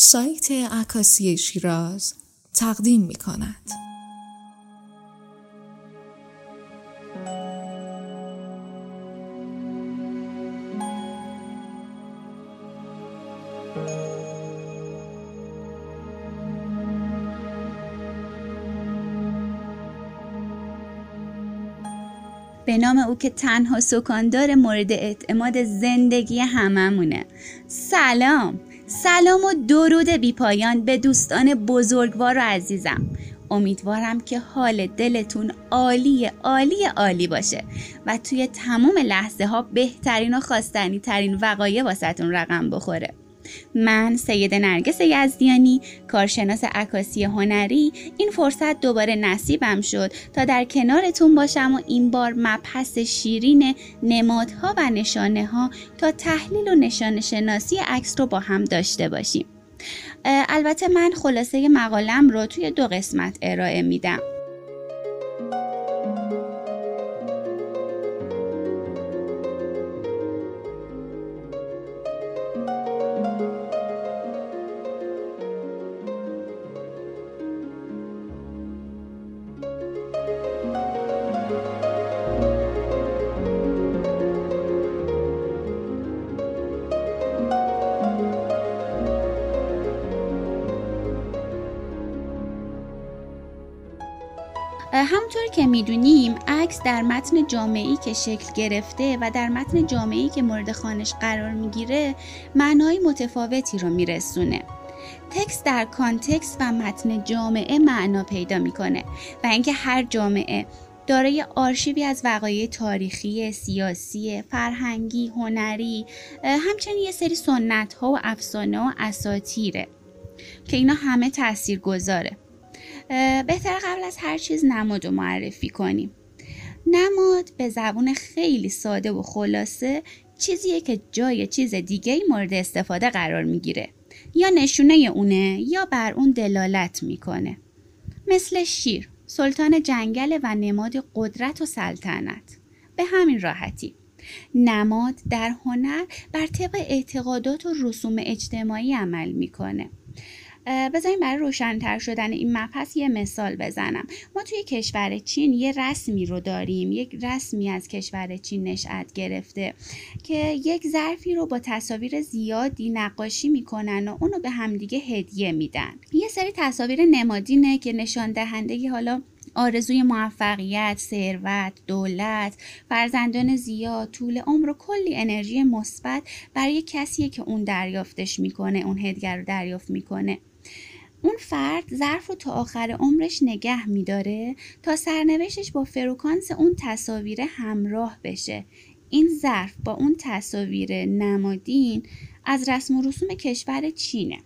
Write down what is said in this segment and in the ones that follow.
سایت عکاسی شیراز تقدیم می کند. به نام او که تنها سکاندار مورد اعتماد زندگی هممونه سلام سلام و درود بی پایان به دوستان بزرگوار و عزیزم. امیدوارم که حال دلتون عالی عالی عالی باشه و توی تمام لحظه ها بهترین و خواستنی ترین وقایع واسهتون رقم بخوره. من سید نرگس یزدیانی کارشناس عکاسی هنری. این فرصت دوباره نصیبم شد تا در کنارتون باشم و این بار مبحث شیرین نمادها و نشانه ها تا تحلیل و نشان شناسی عکس رو با هم داشته باشیم. البته من خلاصه مقالم رو توی دو قسمت ارائه میدم. همونطور که می‌دونیم عکس در متن جامعی که شکل گرفته و در متن جامعی که مورد خانش قرار می‌گیره معنای متفاوتی رو میرسونه. تکست در کانتکست و متن جامعه معنا پیدا می‌کنه و اینکه هر جامعه دارای آرشیوی از وقایع تاریخی، سیاسی، فرهنگی، هنری همچنین یه سری سنت ها و افسانه و اساتیره که اینا همه تأثیر گذاره بهتر قبل از هر چیز نماد رو معرفی کنیم. نماد به زبون خیلی ساده و خلاصه چیزیه که جای چیز دیگه مورد استفاده قرار می‌گیره. یا نشونه اونه یا بر اون دلالت می‌کنه. مثل شیر سلطان جنگل و نماد قدرت و سلطنت. به همین راحتی. نماد در هنر بر طبق اعتقادات و رسوم اجتماعی عمل می‌کنه. بذاریم برای روشنتر شدن این مبحث یه مثال بزنم ما توی کشور چین یه رسمی رو داریم یک رسمی از کشور چین نشأت گرفته که یک ظرفی رو با تصاویر زیادی نقاشی می‌کنن و اونو به همدیگه هدیه میدن یه سری تصاویر نمادینه که نشان دهنده حالا آرزوی موفقیت، ثروت، دولت، فرزندان زیاد، طول عمر و کلی انرژی مثبت برای کسیه که اون دریافتش می‌کنه، اون هدیه رو دریافت می‌کنه. اون فرد ظرف رو تا آخر عمرش نگه میداره تا سرنوشتش با فروکانس اون تصاویر همراه بشه. این ظرف با اون تصاویر نمادین از رسم و رسوم کشور چینه.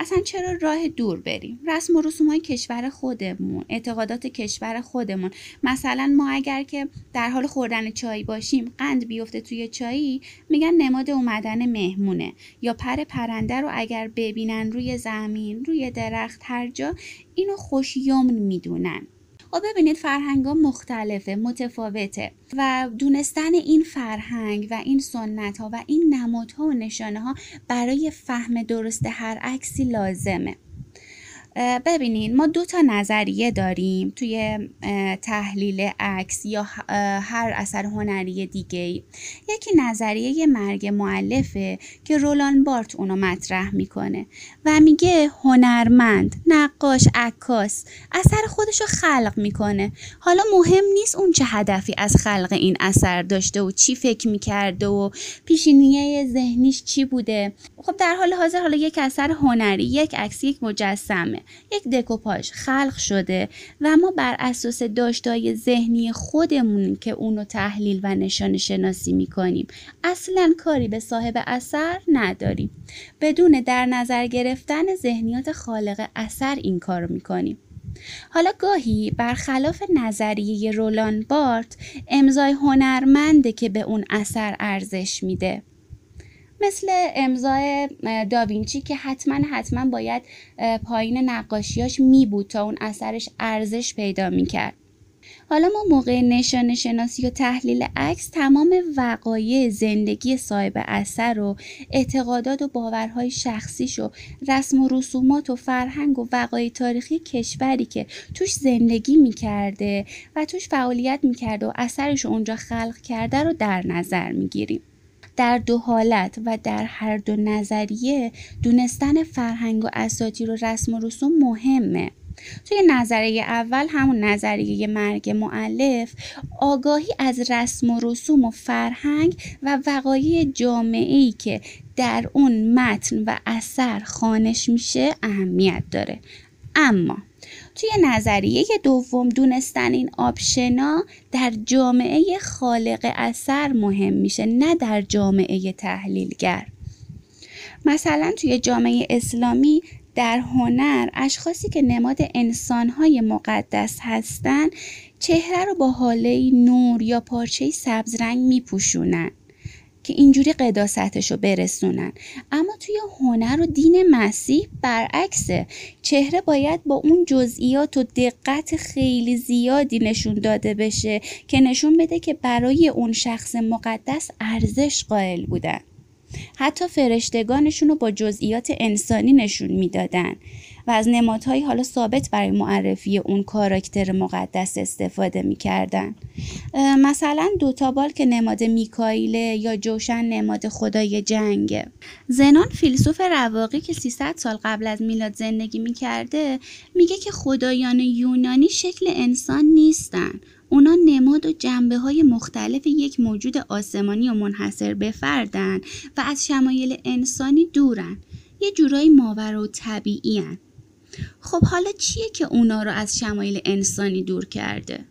اصلا چرا راه دور بریم؟ رسم و رسوم های کشور خودمون اعتقادات کشور خودمون. مثلا ما اگر که در حال خوردن چای باشیم قند بیفته توی چایی میگن نماد اومدن مهمونه. یا پر پرنده رو اگر ببینن روی زمین روی درخت هر جا اینو خوش یمن می‌دونن. و ببینید فرهنگ ها مختلفه متفاوته و دونستن این فرهنگ و این سنت ها و این نمادها و نشانه ها برای فهم درست هر عکسی لازمه. ببینین ما دو تا نظریه داریم توی تحلیل عکس یا هر اثر هنری دیگه یکی نظریه مرگ معلفه که رولان بارت اونو مطرح می‌کنه و میگه هنرمند نقاش عکاس اثر خودشو خلق می‌کنه. حالا مهم نیست اون چه هدفی از خلق این اثر داشته و چی فکر می‌کرده و پیشینیه ذهنیش چی بوده. خب در حال حاضر حالا یک اثر هنری یک عکس یک مجسمه یک دکوپاژ خلق شده و ما بر اساس داشتای ذهنی خودمون که اونو تحلیل و نشان شناسی می‌کنیم اصلا کاری به صاحب اثر نداریم. بدون در نظر گرفتن ذهنیات خالق اثر این کار می‌کنیم. حالا گاهی برخلاف نظریه رولان بارت امضای هنرمنده که به اون اثر ارزش میده. مثل امضای داوینچی که حتما حتما باید پایین نقاشیاش می بود تا اون اثرش ارزش پیدا می کرد. حالا ما موقع نشان شناسی و تحلیل عکس تمام وقایع زندگی صاحب اثر و اعتقادات و باورهای شخصیش و رسم و رسومات و فرهنگ و وقایع تاریخی کشوری که توش زندگی می‌کرده و توش فعالیت می‌کرده و اثرش اونجا خلق کرده رو در نظر می‌گیریم در دو حالت و در هر دو نظریه دونستن فرهنگ و اساطیر و رسم و رسوم مهمه. توی نظریه اول همون نظریه مرگ معلف آگاهی از رسم و رسوم و فرهنگ و وقایع جامعه که در اون متن و اثر خانش میشه اهمیت داره. اما توی نظریه دوم دونستن این آبشنا در جامعه خالق اثر مهم میشه نه در جامعه تحلیلگر. مثلا توی جامعه اسلامی در هنر اشخاصی که نماد انسانهای مقدس هستند چهره رو با حاله نور یا پارچه سبز رنگ میپوشونن. که اینجوری قداستش رو برسونن. اما توی هنر و دین مسیح برعکسه. چهره باید با اون جزئیات و دقت خیلی زیادی نشون داده بشه که نشون بده که برای اون شخص مقدس ارزش قائل بودن. حتی فرشتگانشون رو با جزئیات انسانی نشون می‌دادن و از نمادهایی حالا ثابت برای معرفی اون کاراکتر مقدس استفاده می‌کردن. مثلا دوتا بال که نماد میکایله یا جوشن نماد خدای جنگه. زنان فیلسوف رواقی که 300 سال قبل از میلاد زندگی می‌کرده میگه که خدایان یونانی شکل انسان نیستن. اونا نماد و جنبه های مختلف یک موجود آسمانی و منحصر بفردن و از شمایل انسانی دورن یه جورایی ماورا و طبیعی هن. خب حالا چیه که اونا رو از شمایل انسانی دور کرده؟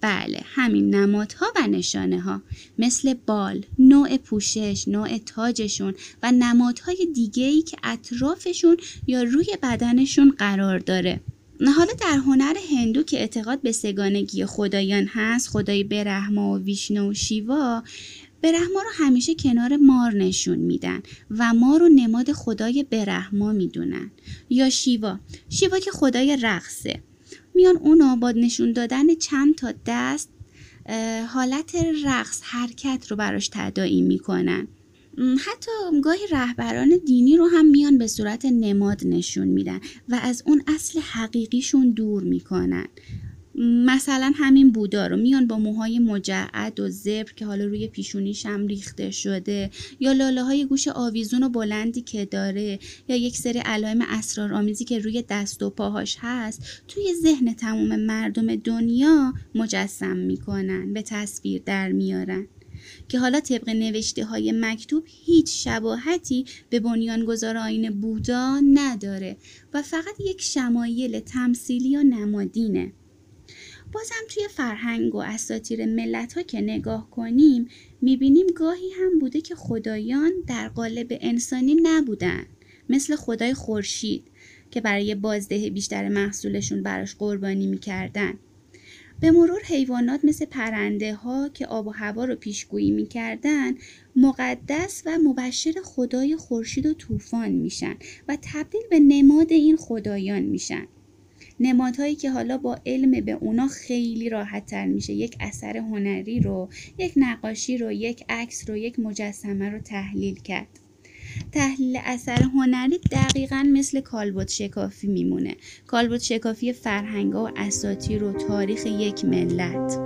بله همین نمادها و نشانه ها مثل بال، نوع پوشش، نوع تاجشون و نمادهای دیگه ای که اطرافشون یا روی بدنشون قرار داره حالا در هنر هندو که اعتقاد به سگانگی خدایان هست خدای برهما و ویشنو و شیوا برهما رو همیشه کنار مار نشون میدن و مار رو نماد خدای برهما می‌دونن. یا شیوا. شیوا که خدای رقصه. میان اونا با نشون دادن چند تا دست حالت رقص حرکت رو براش تداعی می‌کنن. حتی گاهی رهبران دینی رو هم میان به صورت نماد نشون میدن و از اون اصل حقیقیشون دور می‌کنن. مثلا همین بودا رو میان با موهای مجعد و زبر که حالا روی پیشونیش هم ریخته شده یا لاله های گوش آویزون و بلندی که داره یا یک سری علائم اسرارآمیزی که روی دست و پاهاش هست توی ذهن تمام مردم دنیا مجسم می‌کنن به تصویر در میارن. که حالا طبق نوشته های مکتوب هیچ شباهتی به بنیانگذار آین بودا نداره و فقط یک شمایل تمثیلی و نمادینه. بازم توی فرهنگ و اساتیر ملت ها که نگاه کنیم می‌بینیم گاهی هم بوده که خدایان در قالب انسانی نبودن مثل خدای خورشید که برای بازده بیشتر محصولشون براش قربانی می‌کردن. به مرور حیوانات مثل پرنده ها که آب و هوا رو پیشگویی می‌کردن مقدس و مبشر خدای خورشید و طوفان میشن و تبدیل به نماد این خدایان میشن. نمادهایی که حالا با علم به اونا خیلی راحت تر میشه. یک اثر هنری رو یک نقاشی رو یک عکس رو یک مجسمه رو تحلیل کرد. تحلیل اثر هنری دقیقا مثل کالبوت شکافی میمونه. کالبوت شکافی فرهنگ و اساتیر و تاریخ یک ملت.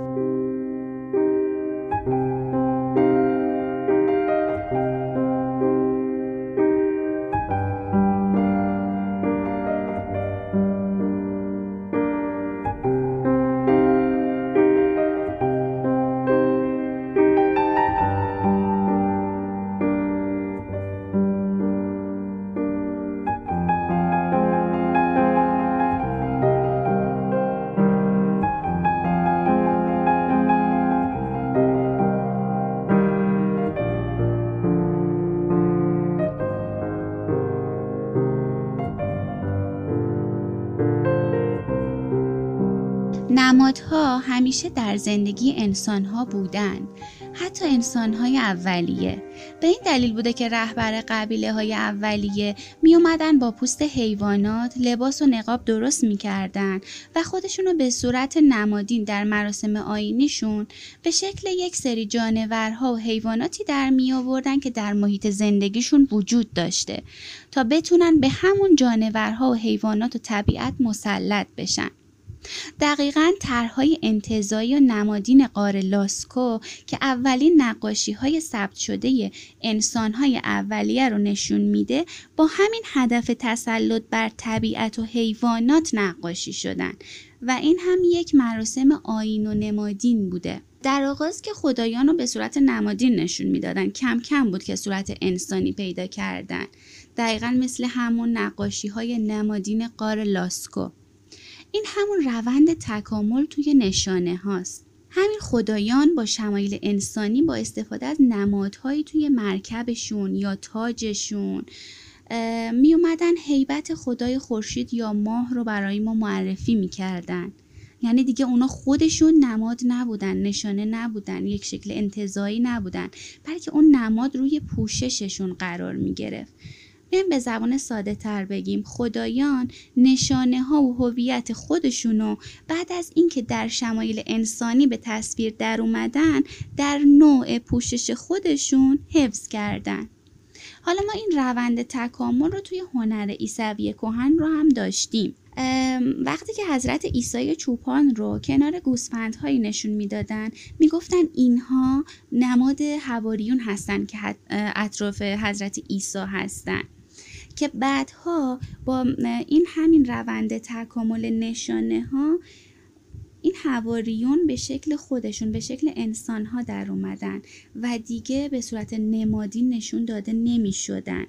نمادها همیشه در زندگی انسانها بودن حتی انسانهای اولیه. به این دلیل بوده که رهبر قبیله های اولیه می اومدن با پوست حیوانات لباس و نقاب درست می‌کردن و خودشونو به صورت نمادین در مراسم آینیشون به شکل یک سری جانورها و حیواناتی در می آوردن که در محیط زندگیشون وجود داشته تا بتونن به همون جانورها و حیوانات و طبیعت مسلط بشن. دقیقا طرحهای انتظایی و نمادین قار لاسکو که اولین نقاشی های ثبت شده انسان های اولیه رو نشون میده با همین هدف تسلط بر طبیعت و حیوانات نقاشی شدن و این هم یک مراسم آین و نمادین بوده. در آغاز که خدایان رو به صورت نمادین نشون می‌دادن کم کم بود که صورت انسانی پیدا کردن. دقیقا مثل همون نقاشی های نمادین قار لاسکو. این همون روند تکامل توی نشانه هاست. همین خدایان با شمایل انسانی با استفاده از نمادهایی توی مرکبشون یا تاجشون می اومدن حیبت خدای خورشید یا ماه رو برای ما معرفی می‌کردن. یعنی دیگه اونا خودشون نماد نبودن نشانه نبودن یک شکل انتظایی نبودن بلکه اون نماد روی پوشششون قرار می گرفت بیایم به زبان ساده تر بگیم. خدایان نشانه ها و هویت خودشونو بعد از اینکه در شمایل انسانی به تصویر در اومدن در نوع پوشش خودشون حفظ کردن. حالا ما این روند تکامل رو توی هنر عیسوی کهن رو هم داشتیم. وقتی که حضرت عیسی چوپان رو کنار گوسفندهایی نشون می‌دادن می‌گفتن اینها نماد هواریون هستن که اطراف حضرت عیسی هستن. که بعدها با این همین روند تکامل نشانه ها این هواریون به شکل خودشون به شکل انسان ها در اومدن و دیگه به صورت نمادی نشون داده نمی شدن.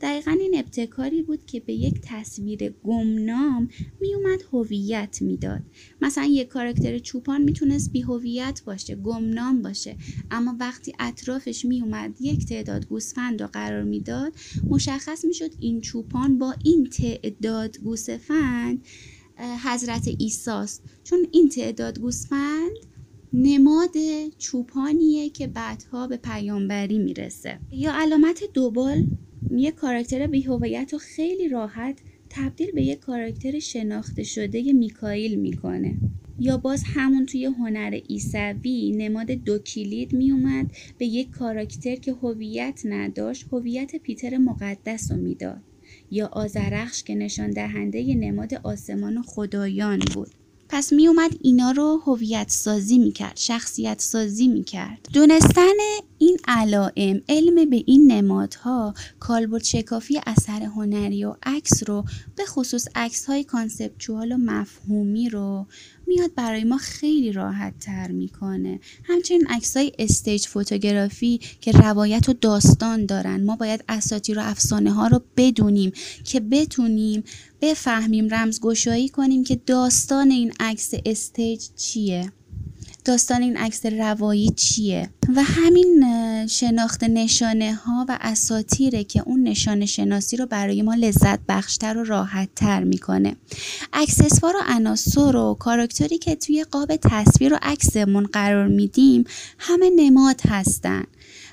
دقیقا این ابتکاری بود که به یک تصویر گمنام میومد هویت می‌داد. مثلا یک کاراکتر چوپان می‌تونست بی هویت باشه گمنام باشه اما وقتی اطرافش میومد یک تعداد گوسفند رو قرار می‌داد مشخص می‌شد این چوپان با این تعداد گوسفند حضرت ایساست چون این تعداد گوسفند نماد چوپانیه که بعدها به پیامبری می‌رسه. یا علامت دوبال؟ یه کاراکتر بیهویت رو خیلی راحت تبدیل به یک کاراکتر شناخته شده میکائیل می‌کنه. یا باز همون توی هنر ایسوی نماد دو کلید میومد به یک کاراکتر که هویت نداشت هویت پیتر مقدس رو می‌داد. یا آزرخش که نشان دهنده نماد آسمان و خدایان بود. پس می اومد اینا رو هویت سازی می کرد شخصیت سازی می کرد دونستن این علائم علم به این نمادها کالبد شکافی اثر هنری و عکس رو به خصوص عکس های conceptual و مفهومی رو میاد برای ما خیلی راحت تر می‌کنه. همچنین عکس های stage photography که روایت و داستان دارن ما باید اساطیر و افسانه ها رو بدونیم که بتونیم بفهمیم رمزگشایی کنیم که داستان این عکس stage چیه؟ داستان این عکس روایی چیه؟ و همین شناخت نشانه ها و اساتیره که اون نشانه شناسی رو برای ما لذت بخشتر و راحت تر می‌کنه اکسسوار و عناصر و کاراکتری که توی قاب تصویر و عکسمون قرار میدیم همه نماد هستن.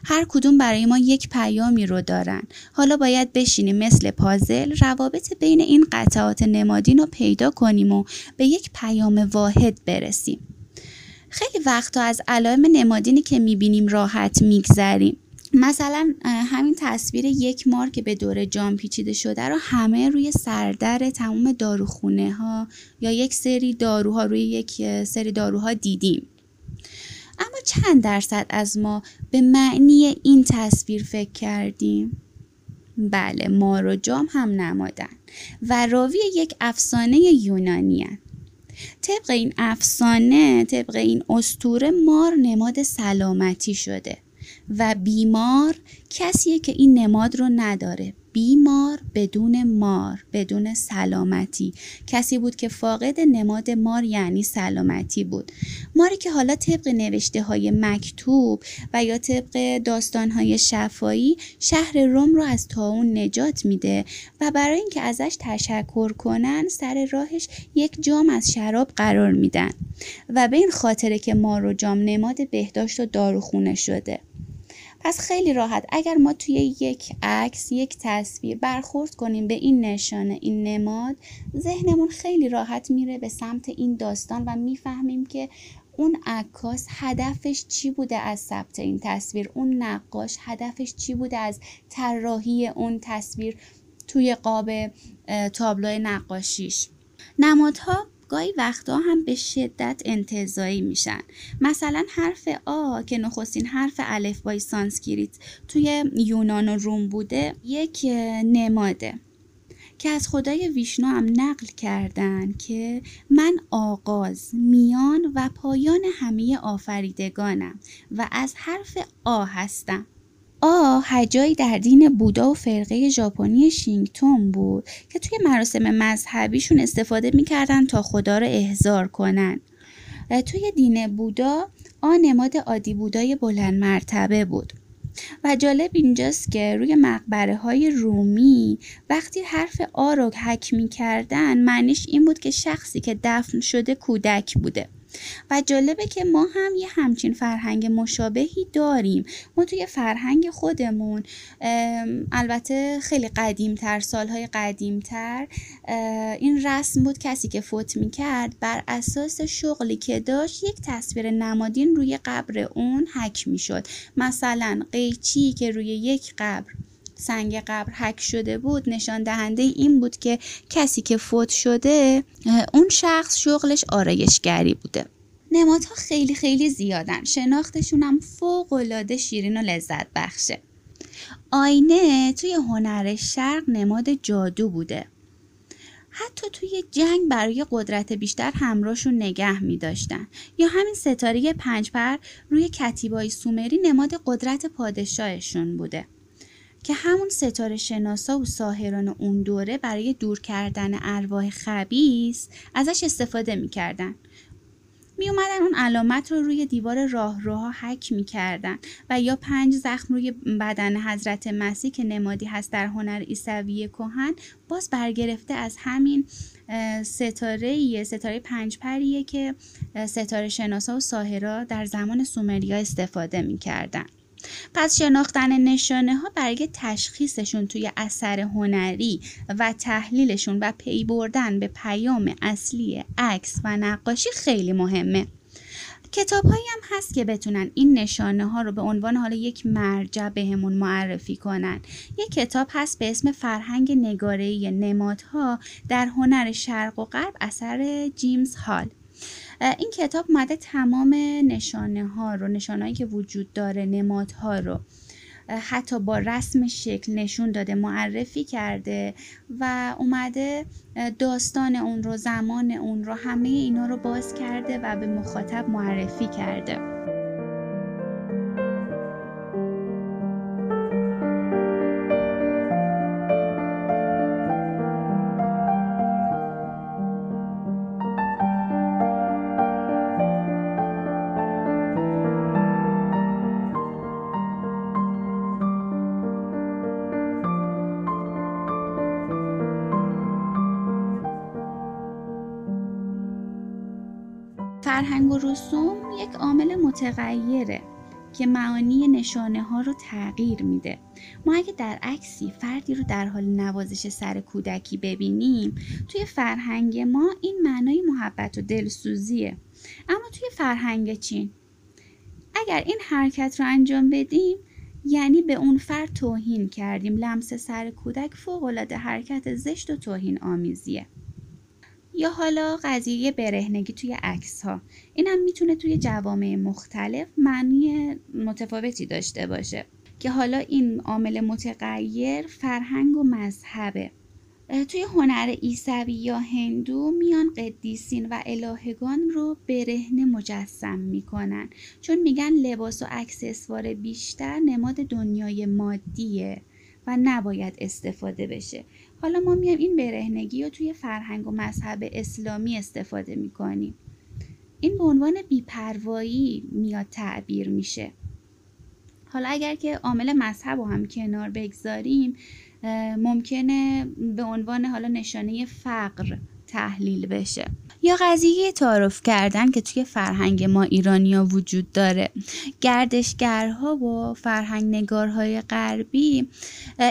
هر کدوم برای ما یک پیامی رو دارن. حالا باید بشینیم مثل پازل روابط بین این قطعات نمادین رو پیدا کنیم و به یک پیام واحد برسیم. خیلی وقتا از علائم نمادینی که می‌بینیم راحت میگذریم. مثلا همین تصویر یک مار که به دور جام پیچیده شده رو همه روی سردر تمام داروخونه ها یا یک سری داروها روی یک سری داروها دیدیم. اما چند درصد از ما به معنی این تصویر فکر کردیم؟ بله مار و جام هم نمادن و راوی یک افسانه یونانی هن. طبق این افسانه طبق این استوره مار نماد سلامتی شده و بیمار کسیه که این نماد رو نداره بیمار بدون مار بدون سلامتی. کسی بود که فاقد نماد مار یعنی سلامتی بود. ماری که حالا طبق نوشته های مکتوب و یا طبق داستان های شفایی شهر روم رو از تاون نجات میده و برای اینکه ازش تشکر کنن سر راهش یک جام از شراب قرار میدن. و به این خاطره که مار و جام نماد بهداشت و داروخونه شده. پس خیلی راحت. اگر ما توی یک عکس یک تصویر برخورد کنیم به این نشانه این نماد ذهنمون خیلی راحت میره به سمت این داستان و می‌فهمیم که اون عکاس هدفش چی بوده از ثبت این تصویر؟ اون نقاش هدفش چی بوده از طراحی اون تصویر توی قاب تابلو نقاشیش؟ نمادها گاهی وقتا هم به شدت انتزاعی میشن. مثلا حرف آ که نخستین حرف الفبای سانسکریت توی یونان و روم بوده یک نماده که از خدای ویشنو هم نقل کردن که من آغاز میان و پایان همه آفریدگانم و از حرف آ هستم. آ هجایی در دین بودا و فرقه ژاپنی شینگتون بود که توی مراسم مذهبیشون استفاده می‌کردن تا خدا رو احضار کنن. توی دین بودا آ نماد عادی بودای بلند مرتبه بود. و جالب اینجاست که روی مقبره های رومی وقتی حرف آ رو حک می‌کردن معنیش این بود که شخصی که دفن شده کودک بوده. و جالبه که ما هم یه همچین فرهنگ مشابهی داریم. ما توی فرهنگ خودمون البته خیلی قدیمتر سالهای قدیمتر این رسم بود کسی که فوت می‌کرد بر اساس شغلی که داشت یک تصویر نمادین روی قبر اون حک می‌شد. مثلا قیچی که روی یک قبر سنگ قبر حک شده بود نشان دهنده این بود که کسی که فوت شده اون شخص شغلش آرایشگری بوده. نمادها خیلی خیلی زیادن. شناختشون هم فوق العاده شیرین و لذت بخشه. آینه توی هنر شرق نماد جادو بوده. حتی توی جنگ برای قدرت بیشتر همراهشون نگه می داشتن. یا همین ستاره پنجپر روی کتیبای سومری نماد قدرت پادشاهشون بوده. که همون ستاره شناسا و ساهران اون دوره برای دور کردن ارواح خبیس ازش استفاده می‌کردن. می اومدن اون علامت رو روی دیوار راهروها حک می‌کردن و یا پنج زخم روی بدن حضرت مسیح که نمادی هست در هنر ایسوی کهن باز برگرفته از همین ستاره ستاره پنج پریه که ستاره شناسا و ساهرا در زمان سومریا استفاده می‌کردن. پس شناختن نشانه ها برای تشخیصشون توی اثر هنری و تحلیلشون و پی بردن به پیام اصلی عکس و نقاشی خیلی مهمه. کتاب هایی هم هست که بتونن این نشانه ها رو به عنوان حالا یک مرجع بهمون معرفی کنن. یک کتاب هست به اسم فرهنگ نگاره نمادها در هنر شرق و غرب اثر جیمز هال. این کتاب مده تمام نشانه ها رو نشانه که وجود داره نمادها رو حتی با رسم شکل نشون داده معرفی کرده و اومده داستان اون رو زمان اون رو همه اینا رو باز کرده و به مخاطب معرفی کرده. فرهنگ و رسوم یک عامل متغیره که معانی نشانه ها رو تغییر میده. ما اگه در عکسی فردی رو در حال نوازش سر کودکی ببینیم توی فرهنگ ما این معنای محبت و دلسوزیه. اما توی فرهنگ چین؟ اگر این حرکت رو انجام بدیم یعنی به اون فرد توهین کردیم. لمس سر کودک فوق العاده حرکت زشت و توهین آمیزیه یا حالا قضیه برهنگی توی عکس ها این هم می‌تونه توی جوامع مختلف معنی متفاوتی داشته باشه که حالا این عامل متغیر فرهنگ و مذهبه. توی هنر ایسوی یا هندو میان قدیسین و الهگان رو برهنه مجسم می‌کنن. چون میگن لباس و اکسسوار بیشتر نماد دنیای مادیه و نباید استفاده بشه. حالا ما میایم این برهنگی رو توی فرهنگ و مذهب اسلامی استفاده می‌کنیم. این به عنوان بیپروایی میاد تعبیر میشه. حالا اگر که عامل مذهب رو هم کنار بگذاریم ممکنه به عنوان حالا نشانه فقر تحلیل بشه. یا قضیه تعارف کردن که توی فرهنگ ما ایرانیا وجود داره. گردشگرها و فرهنگ نگارهای غربی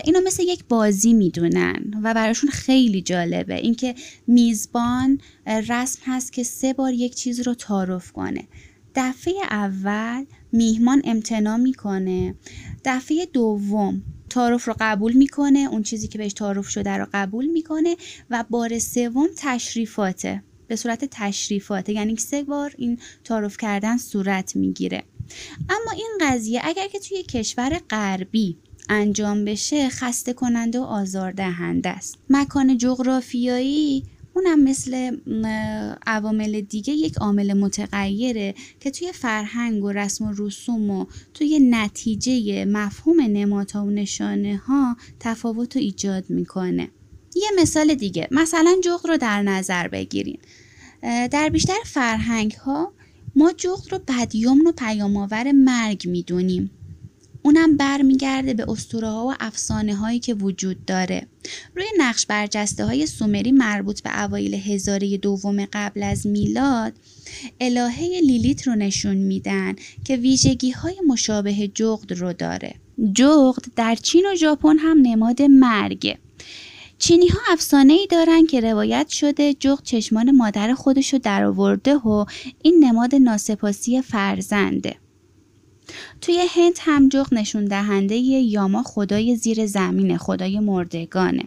اینو مثل یک بازی می‌دونن و براشون خیلی جالبه. اینکه میزبان رسم هست که سه بار یک چیز رو تعارف کنه. دفعه اول میهمان امتنا می‌کنه. دفعه دوم تعارف رو قبول می‌کنه اون چیزی که بهش تعارف شده رو قبول می‌کنه و بار سوم تشریفاته به صورت تشریفاته. یعنی سه بار این تعارف کردن صورت می‌گیره. اما این قضیه اگر که توی کشور غربی انجام بشه خسته کننده و آزاردهنده است. مکان جغرافیایی اونم مثل عوامل دیگه یک عامل متغیره که توی فرهنگ و رسم و رسوم و توی نتیجه مفهوم نماتا و نشانه ها تفاوت رو ایجاد می‌کنه. یه مثال دیگه مثلا جغد رو در نظر بگیرین. در بیشتر فرهنگ ها ما جغد رو بدیوم و پیامآور مرگ می‌دونیم. اونم برمیگرده به اسطوره ها و افسانه هایی که وجود داره. روی نقش برجسته های سومری مربوط به اوایل هزاره دوم قبل از میلاد الهه لیلیت رو نشون میدن که ویژگی های مشابه جغد رو داره. جغد در چین و ژاپن هم نماد مرگه. چینی ها افسانه ای دارن که روایت شده جغد چشمان مادر خودشو درآورده و این نماد ناسپاسی فرزنده. توی هند هم جغ نشون دهنده یاما خدای زیر زمین خدای مردگانه.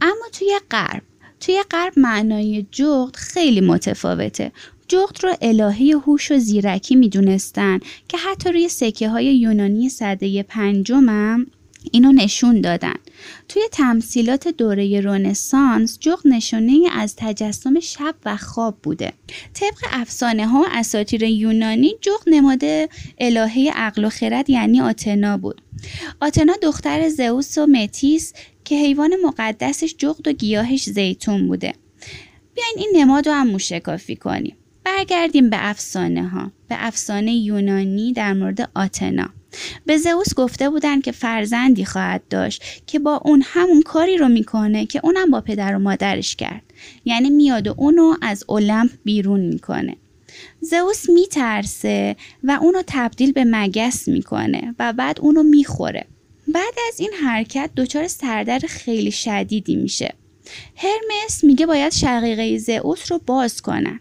اما توی غرب توی غرب معنای جغد خیلی متفاوته. جغد رو الهه هوش و زیرکی می‌دونستن که حتی روی سکه های یونانی صده پنجم اینو نشون دادن. توی تمثیلات دوره رونسانس جغ نشانه از تجسم شب و خواب بوده. طبق افسانه ها اساطیر یونانی جغ نماد الهه عقل و خرد یعنی آتنا بود. آتنا دختر زئوس و متیس که حیوان مقدسش جغد و گیاهش زیتون بوده. بیاین این نماد رو هم موشکافی کنیم. برگردیم به افسانه ها به افسانه یونانی در مورد آتنا. به زئوس گفته بودن که فرزندی خواهد داشت که با اون همون کاری رو می‌کنه که اونم با پدر و مادرش کرد. یعنی میاد و اونو از المپ بیرون می‌کنه. زئوس میترسه و اونو تبدیل به مگس می‌کنه و بعد اونو می‌خوره. بعد از این حرکت دچار سردر خیلی شدیدی میشه. هرمس میگه باید شقیقه زئوس رو باز کنن.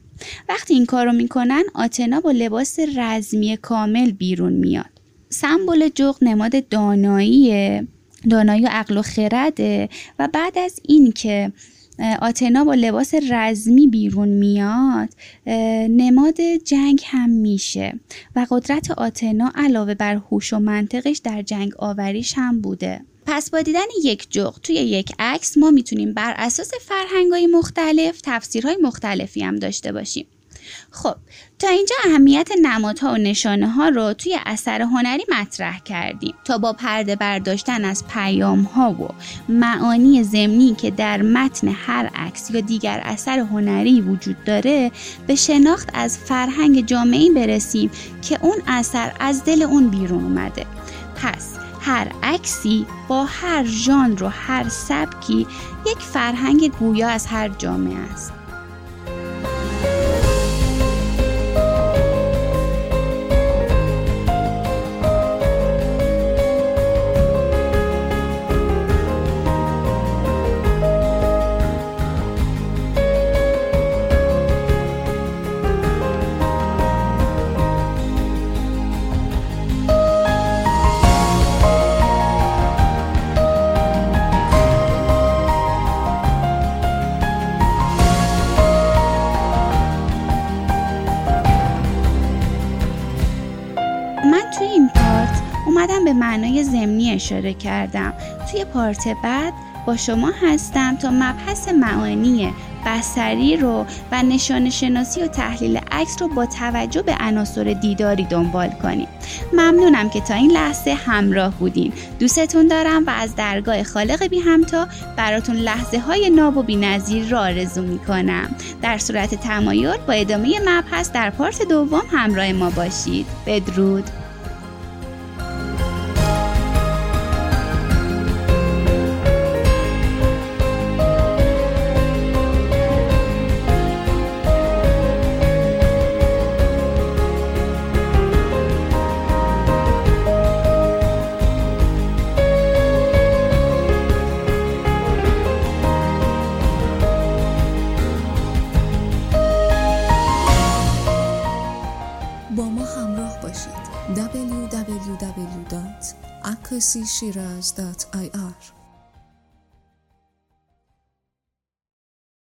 وقتی این کارو می‌کنن آتنا با لباس رزمی کامل بیرون میاد. سمبل جغ نماد دانایی دانایی و عقل و خرده. و بعد از این که آتنا با لباس رزمی بیرون میاد نماد جنگ هم میشه. و قدرت آتنا علاوه بر هوش و منطقش در جنگ آوریش هم بوده. پس با دیدن یک جغ توی یک عکس ما می‌تونیم بر اساس فرهنگ مختلف تفسیرهای مختلفی هم داشته باشیم. خب تا اینجا اهمیت نمادها و نشانه ها رو توی اثر هنری مطرح کردیم. تا با پرده برداشتن از پیام ها و معانی زمینی که در متن هر عکس یا دیگر اثر هنری وجود داره به شناخت از فرهنگ جامعی برسیم که اون اثر از دل اون بیرون اومده. پس هر عکسی با هر ژانر و هر سبکی یک فرهنگ گویا از هر جامعه است. اشاره کردم. توی پارت بعد با شما هستم تا مبحث معانی بسری رو و نشان شناسی و تحلیل عکس رو با توجه به عناصر دیداری دنبال کنیم. ممنونم که تا این لحظه همراه بودین. دوستتون دارم و از درگاه خالق بی همتا براتون لحظه های ناب و بی را آرزو می کنم در صورت تمایل با ادامه مبحث در پارت دوم همراه ما باشید. بدرود. Lucy Shiraz that I am.